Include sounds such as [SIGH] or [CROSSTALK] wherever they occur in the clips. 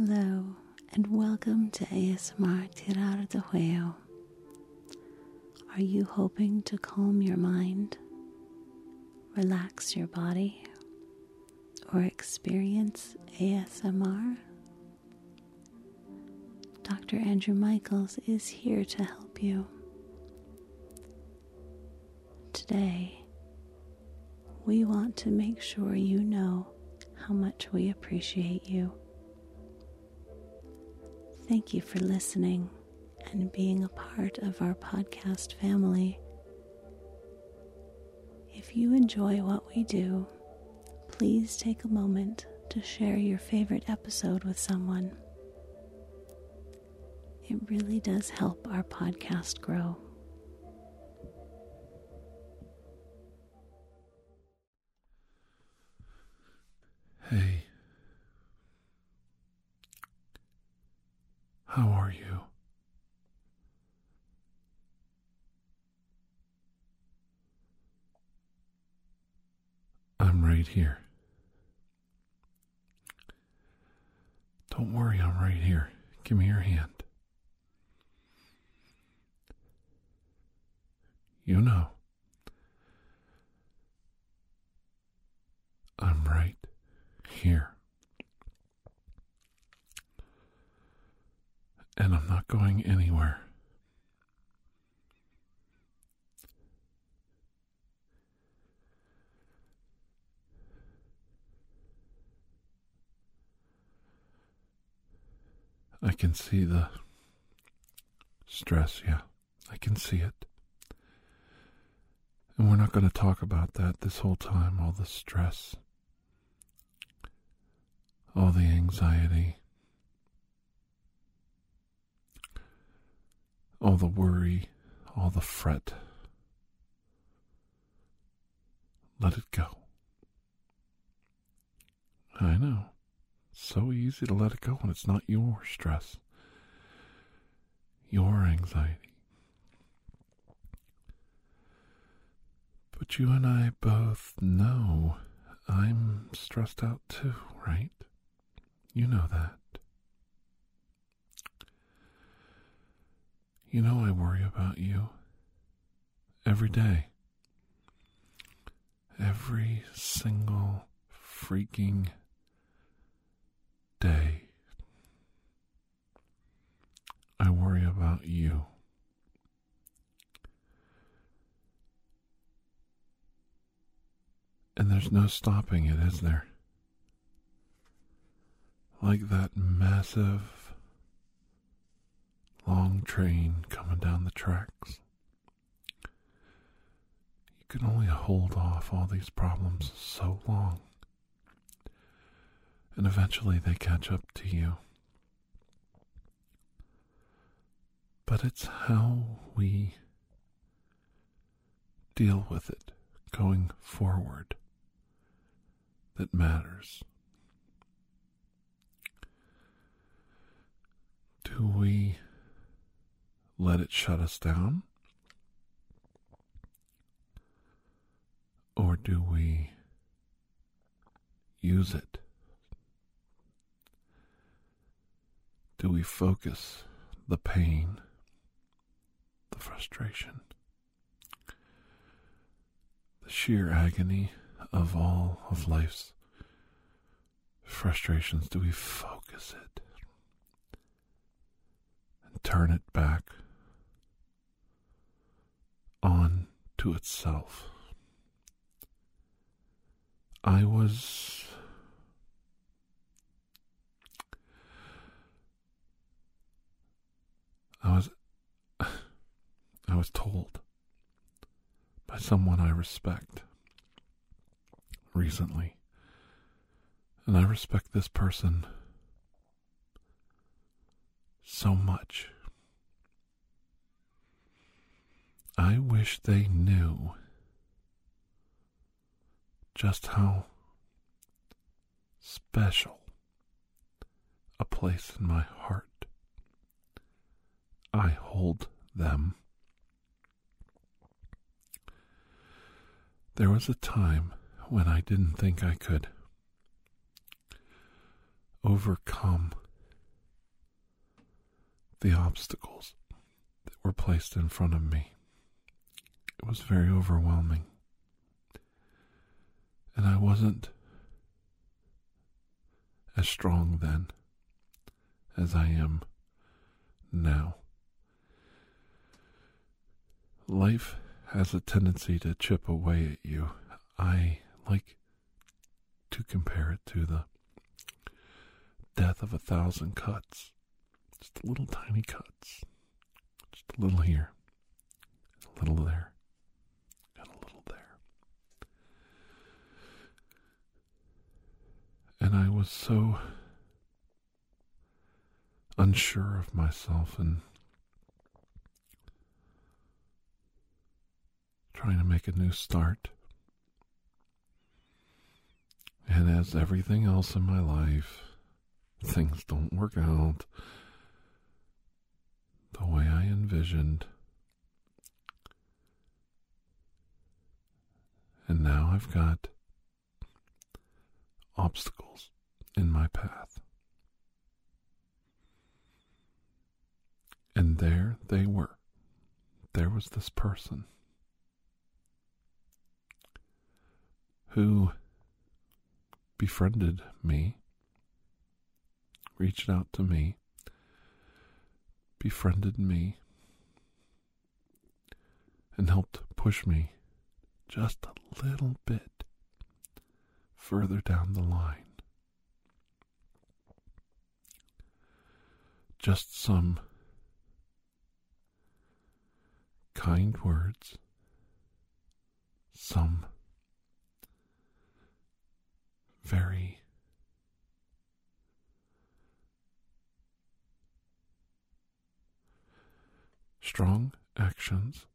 Hello, and welcome to ASMR Tirar de Juego. Are you hoping to calm your mind, relax your body, or experience ASMR? Dr. Andrew Michaels is here to help you. Today, we want to make sure you know how much we appreciate you. Thank you for listening and being a part of our podcast family. If you enjoy what we do, please take a moment to share your favorite episode with someone. It really does help our podcast grow. Are you? I'm right here. Don't worry, I'm right here. Give me your hand. You know. I'm right here. And I'm not going anywhere. I can see the stress, yeah. I can see it. And we're not going to talk about that this whole time, all the stress, all the anxiety, all the worry, all the fret. Let it go. I know. so easy to let it go when it's not your stress, your anxiety. But you and I both know I'm stressed out too, right? You know that. You know I worry about you every day. Every single freaking day. I worry about you. And there's no stopping it, is there? Like that massive long train coming down the tracks. You can only hold off all these problems so long. And eventually they catch up to you. But it's how we deal with it going forward that matters. Do we let it shut us down? Or do we use it? Do we focus the pain, the frustration, the sheer agony of all of life's frustrations? Do we focus it and turn it back on to itself. I was I was [SIGHS] I was told by someone I respect recently. And I respect this person so much. I wish they knew just how special a place in my heart I hold them. There was a time when I didn't think I could overcome the obstacles that were placed in front of me. It was very overwhelming. And I wasn't as strong then as I am now. Life has a tendency to chip away at you. I like to compare it to the death of a thousand cuts. Just little tiny cuts. Just a little here, a little there, and a little there. And I was so unsure of myself and trying to make a new start. And as everything else in my life, things don't work out the way I envisioned. And now I've got obstacles in my path. And there they were. There was this person who befriended me, reached out to me, befriended me, and helped push me just a little bit further down the line. Just some kind words, some very strong actions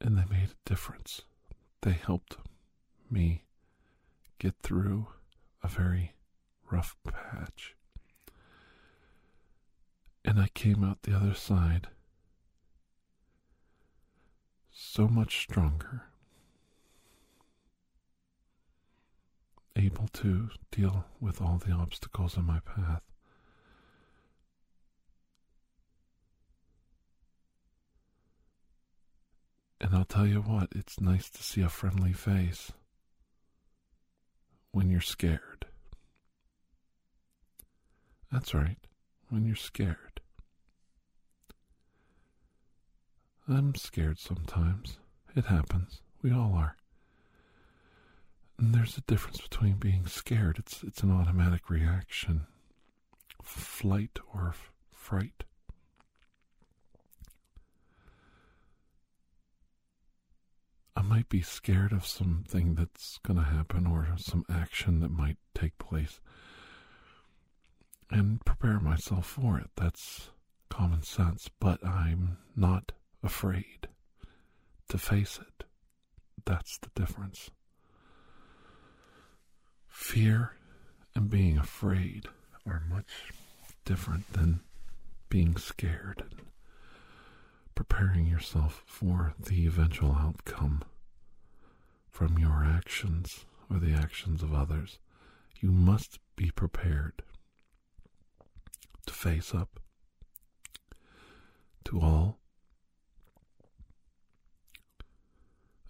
and they made a difference. They helped me get through a very rough patch. And I came out the other side so much stronger, able to deal with all the obstacles in my path. And I'll tell you what, it's nice to see a friendly face when you're scared. That's right, when you're scared. I'm scared sometimes. It happens. We all are. And there's a difference between being scared. It's it's an automatic reaction. Flight or f- fright. Might be scared of something that's going to happen or some action that might take place and prepare myself for it. That's common sense, but I'm not afraid to face it. That's the difference. Fear and being afraid are much different than being scared and preparing yourself for the eventual outcome from your actions or the actions of others. You must be prepared to face up to all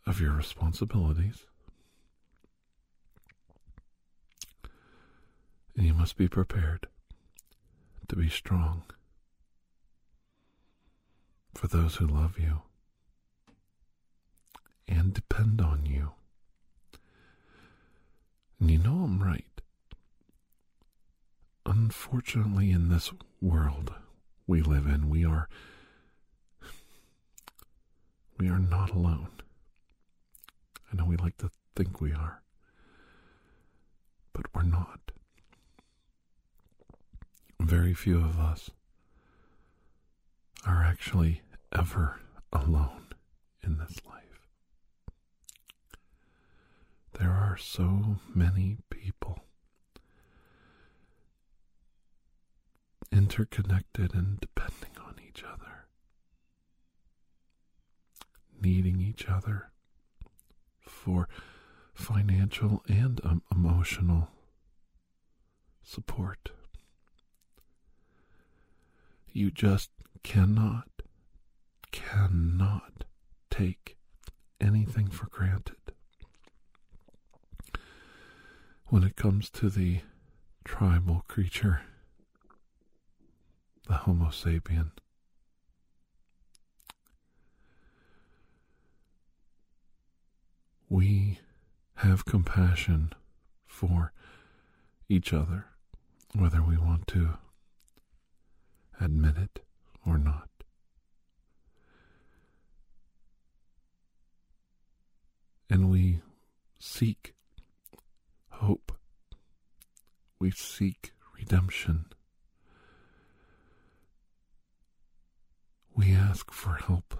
of your responsibilities. And you must be prepared to be strong for those who love you and depend on you. And you know I'm right. Unfortunately, in this world we live in, we are we are not alone. I know we like to think we are, but we're not. Very few of us are actually ever alone in this life. There are so many people interconnected and depending on each other, needing each other for financial and um, emotional support. You just cannot, cannot take anything for granted. When it comes to the tribal creature, the Homo sapien, we have compassion for each other, whether we want to admit it or not. And we seek hope. We seek redemption. We ask for help.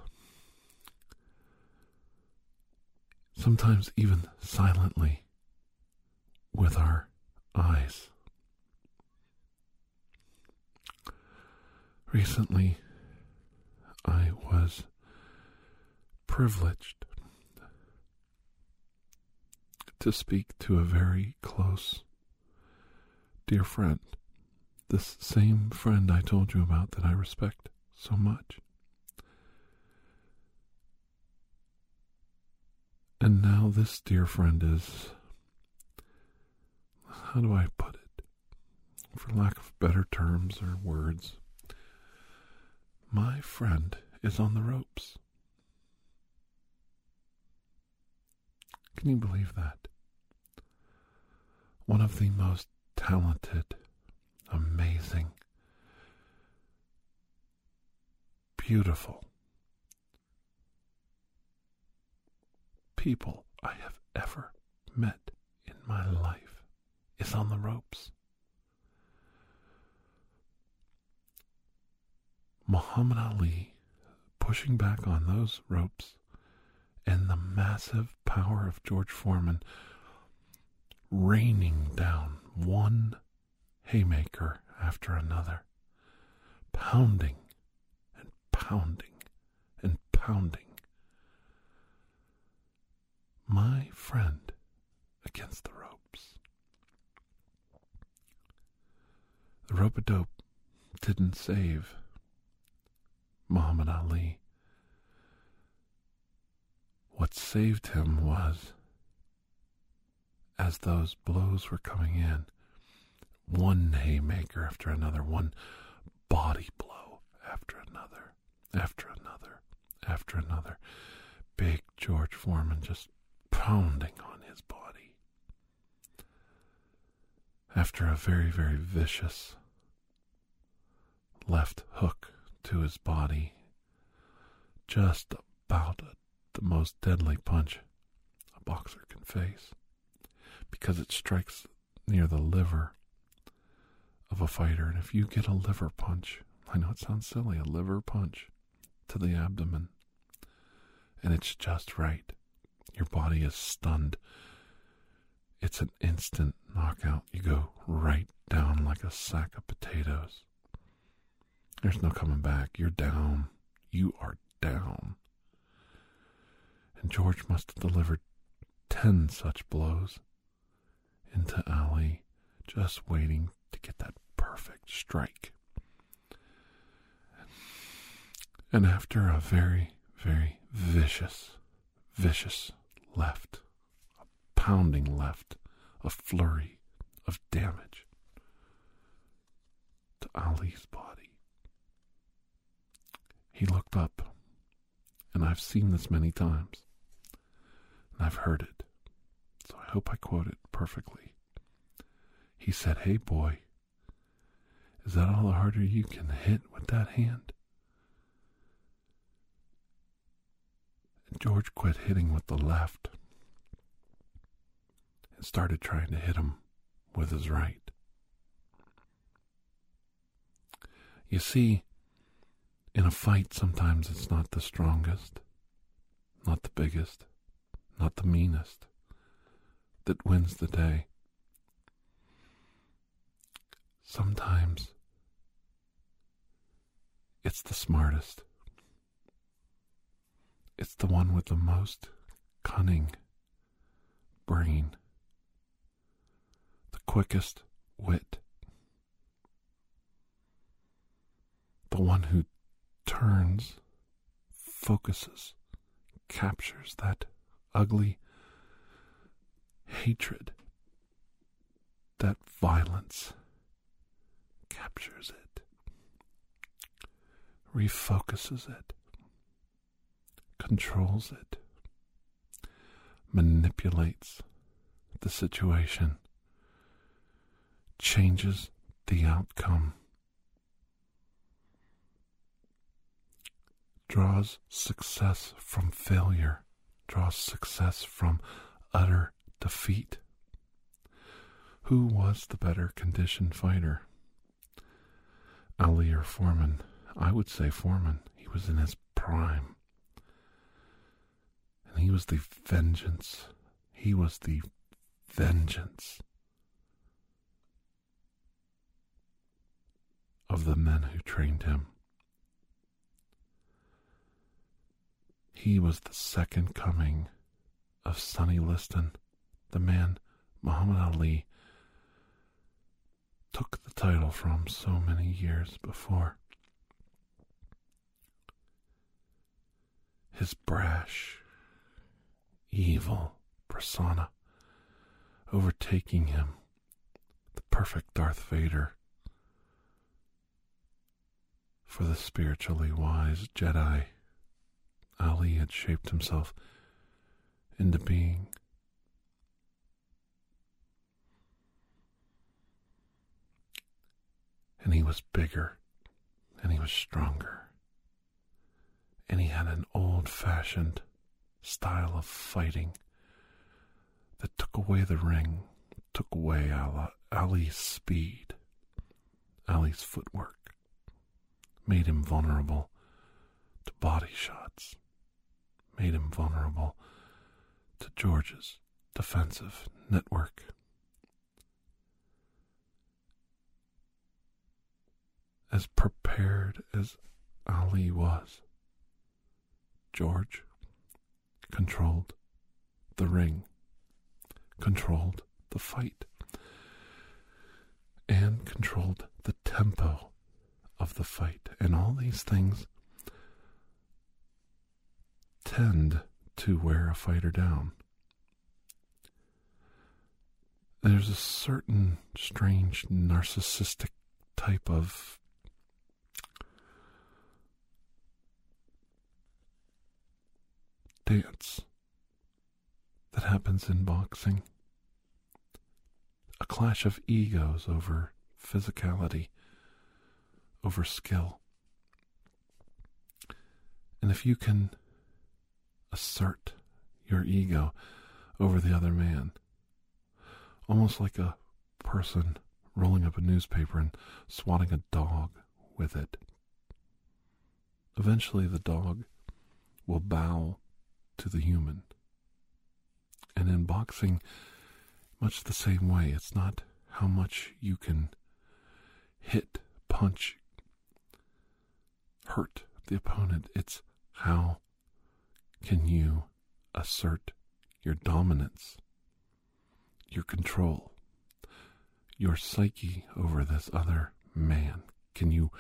Sometimes even silently with our eyes. Recently, I was privileged to speak to a very close, dear friend. This same friend I told you about that I respect so much. And now this dear friend is. How do I put it? For lack of better terms or words, my friend is on the ropes. Can you believe that? One of the most talented, amazing, beautiful people I have ever met in my life is on the ropes. Muhammad Ali pushing back on those ropes and the massive power of George Foreman raining down one haymaker after another, pounding and pounding and pounding. My friend against the ropes. The rope a dope didn't save Muhammad Ali. What saved him was, as those blows were coming in, one haymaker after another, one body blow after another, after another, after another. Big George Foreman just pounding on his body. After a very, very vicious left hook to his body, just about the most deadly punch a boxer can face, because it strikes near the liver of a fighter. And if you get a liver punch, I know it sounds silly, a liver punch to the abdomen, and it's just right, your body is stunned. It's an instant knockout. You go right down like a sack of potatoes. There's no coming back. You're down. You are down. And George must have delivered ten such blows into Ali, just waiting to get that perfect strike. And after a very, very vicious, vicious left, a pounding left, a flurry of damage to Ali's body, he looked up, and I've seen this many times, and I've heard it, so I hope I quote it perfectly. He said, Hey, boy, is that all the harder you can hit with that hand? And George quit hitting with the left and started trying to hit him with his right. You see, in a fight, sometimes it's not the strongest, not the biggest, not the meanest that wins the day. Sometimes it's the smartest, it's the one with the most cunning brain, the quickest wit, the one who turns, focuses, captures that ugly hatred, that violence, captures it, refocuses it, controls it, manipulates the situation, changes the outcome, draws success from failure, draws success from utter defeat. Who was the better conditioned fighter? Ali or Foreman? I would say Foreman. He was in his prime. And he was the vengeance. He was the vengeance of the men who trained him. He was the second coming of Sonny Liston, the man Muhammad Ali took the title from so many years before. His brash, evil persona overtaking him, the perfect Darth Vader. For the spiritually wise Jedi, Ali had shaped himself into being. And he was bigger, and he was stronger, and he had an old fashioned style of fighting that took away the ring, took away Ali's speed, Ali's footwork, made him vulnerable to body shots, made him vulnerable to George's defensive network. As prepared as Ali was, George controlled the ring controlled the fight and controlled the tempo of the fight. And all these things tend to wear a fighter down. There's a certain strange narcissistic type of dance that happens in boxing. A clash of egos over physicality, over skill. And if you can assert your ego over the other man, almost like a person rolling up a newspaper and swatting a dog with it, eventually the dog will bow to the human. And in boxing, much the same way. It's not how much you can hit, punch, hurt the opponent. It's how can you assert your dominance, your control, your psyche over this other man. Can you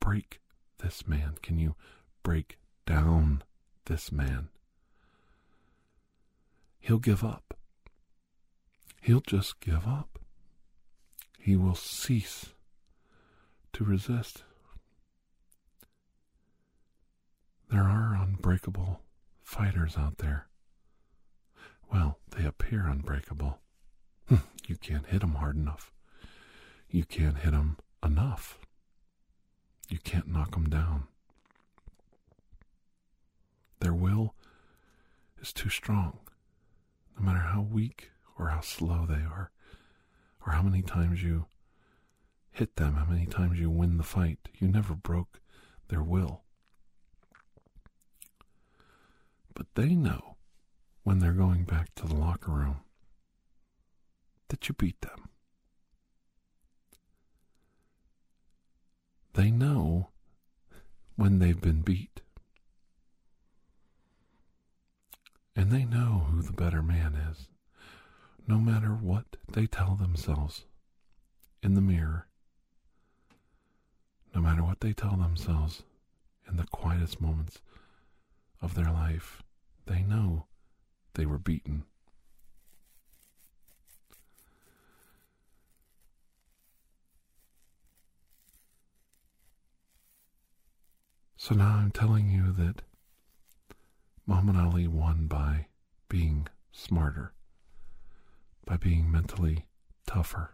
break this man? Can you break down this man? He'll give up. He'll just give up. He will cease to resist. There are unbreakable fighters out there. Well, they appear unbreakable. Hmm, you can't hit them hard enough. You can't hit them enough. You can't knock them down. Their will is too strong no matter how weak or how slow they are, or how many times you hit them, how many times you win the fight, you never broke their will. But they know when they're going back to the locker room that you beat them. They know when they've been beat. And they know who the better man is, no matter what they tell themselves in the mirror, no matter what they tell themselves in the quietest moments of their life, they know they were beaten. So now I'm telling you that Muhammad Ali won by being smarter, by being mentally tougher,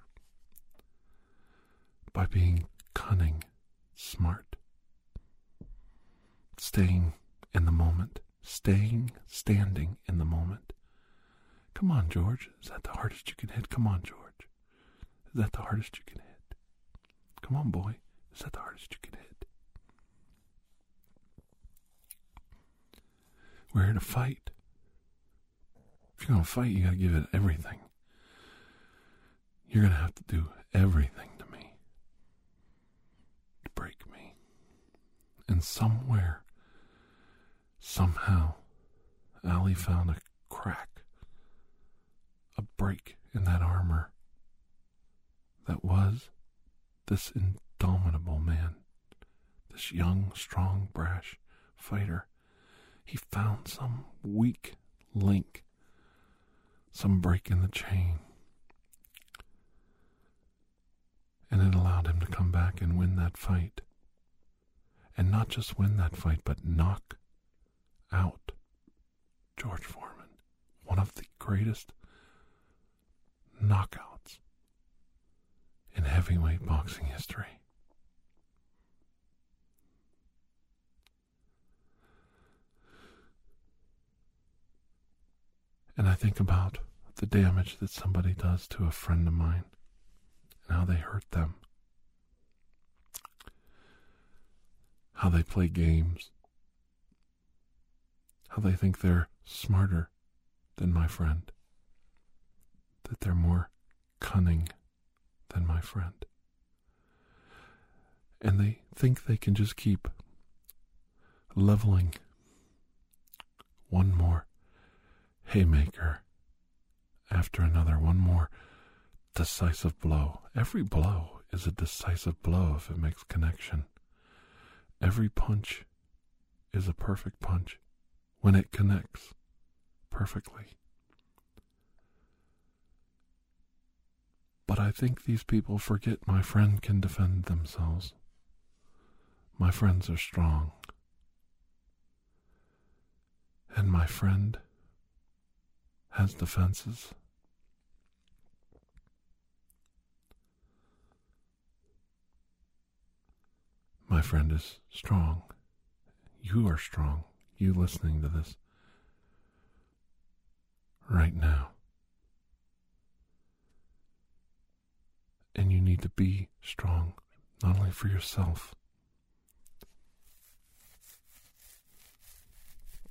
by being cunning, smart, staying in the moment, staying, standing in the moment. Come on, George. Is that the hardest you can hit? Come on, George. Is that the hardest you can hit? Come on, boy. Is that the hardest you can hit? We're here to fight. If you're going to fight, you got to give it everything. You're going to have to do everything to me to break me. And somewhere, somehow, Ali found a crack, a break in that armor that was this indomitable man, this young, strong, brash fighter. He found some weak link, some break in the chain. And it allowed him to come back and win that fight. And not just win that fight, but knock out George Foreman, one of the greatest knockouts in heavyweight boxing history. And I think about the damage that somebody does to a friend of mine and how they hurt them, how they play games, how they think they're smarter than my friend, that they're more cunning than my friend. And they think they can just keep leveling one more haymaker after another, one more decisive blow. Every blow is a decisive blow if it makes connection. Every punch is a perfect punch when it connects perfectly. But I think these people forget my friend can defend themselves. My friends are strong. And my friend has defenses. My friend is strong. You are strong. You listening to this right now. And you need to be strong, not only for yourself,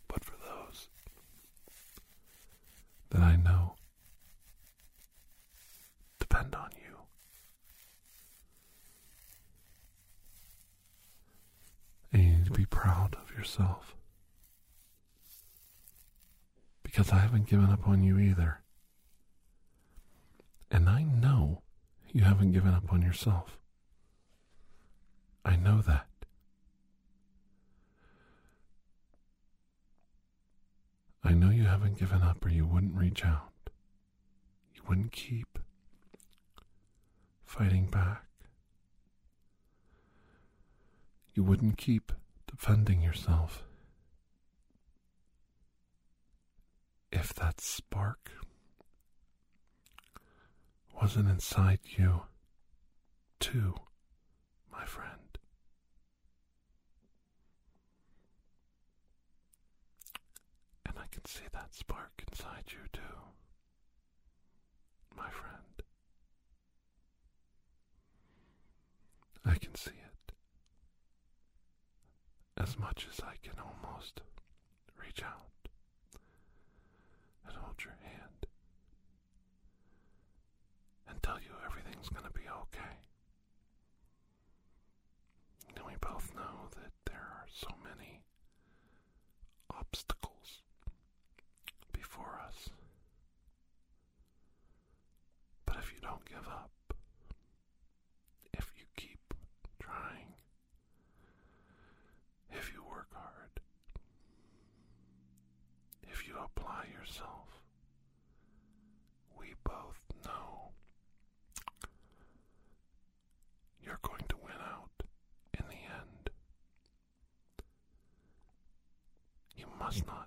but for those that I know depend on you. And you need to be proud of yourself. Because I haven't given up on you either. And I know you haven't given up on yourself. I know that. I know you haven't given up or you wouldn't reach out. You wouldn't keep fighting back. You wouldn't keep defending yourself. If that spark wasn't inside you, too, my friend. And I can see that spark inside you, too, my friend. I can see it as much as I can almost reach out and hold your hand and tell you everything's going to be okay. And we both know that there are so many obstacles don't give up, if you keep trying, if you work hard, if you apply yourself, we both know you're going to win out in the end. You must mm. not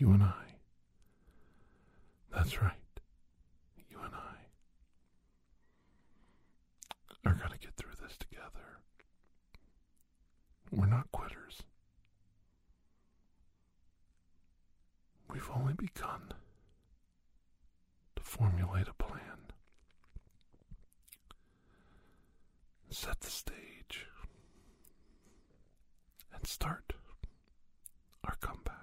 you and I. That's right. You and I are going to get through this together. We're not quitters. We've only begun to formulate a plan. Set the stage and start our comeback.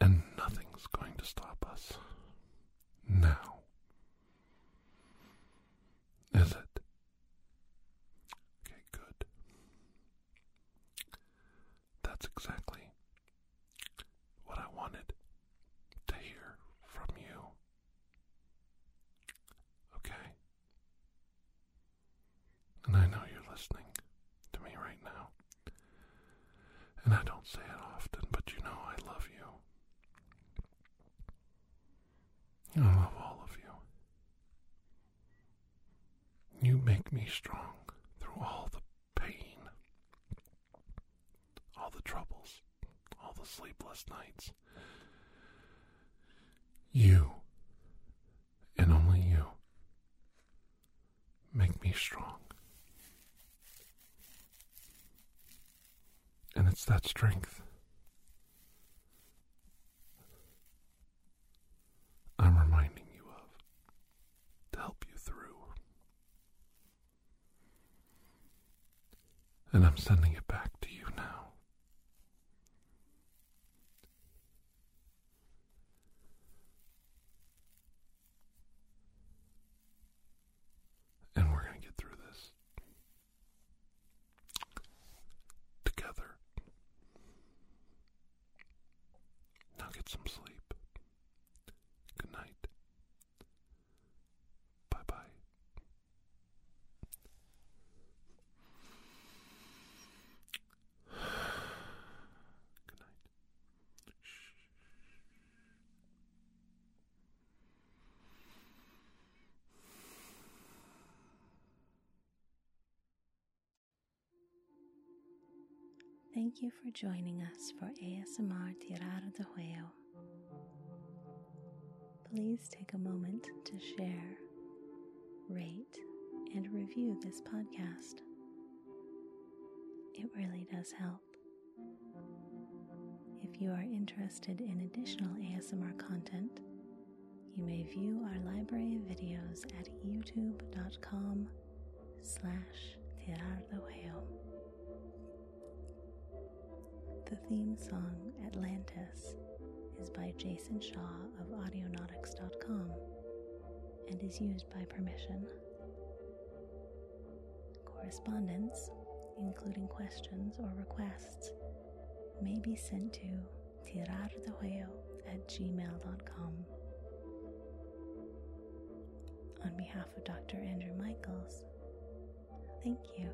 And nothing's going to stop us now. Is it? Okay, good. That's exactly what I wanted to hear from you. Okay? And I know you're listening to me right now. And I don't say it often, but you know I love you. I love all of you. You make me strong through all the pain, all the troubles, all the sleepless nights. You, and only you, make me strong. And it's that strength I'm reminding you of to help you through. And I'm sending it back to you now. And we're going to get through this together. Now get some sleep. Good night. Bye bye. Good night. Thank you for joining us for ASMR Tirar de Juego. Please take a moment to share, rate, and review this podcast. It really does help. If you are interested in additional ASMR content, you may view our library of videos at youtube.com slash tirar de juego. The theme song Atlantis is by Jason Shaw of Audionautix.com and is used by permission. Correspondence, including questions or requests, may be sent to tirardejuego at gmail.com. On behalf of Dr. Andrew Michaels, thank you.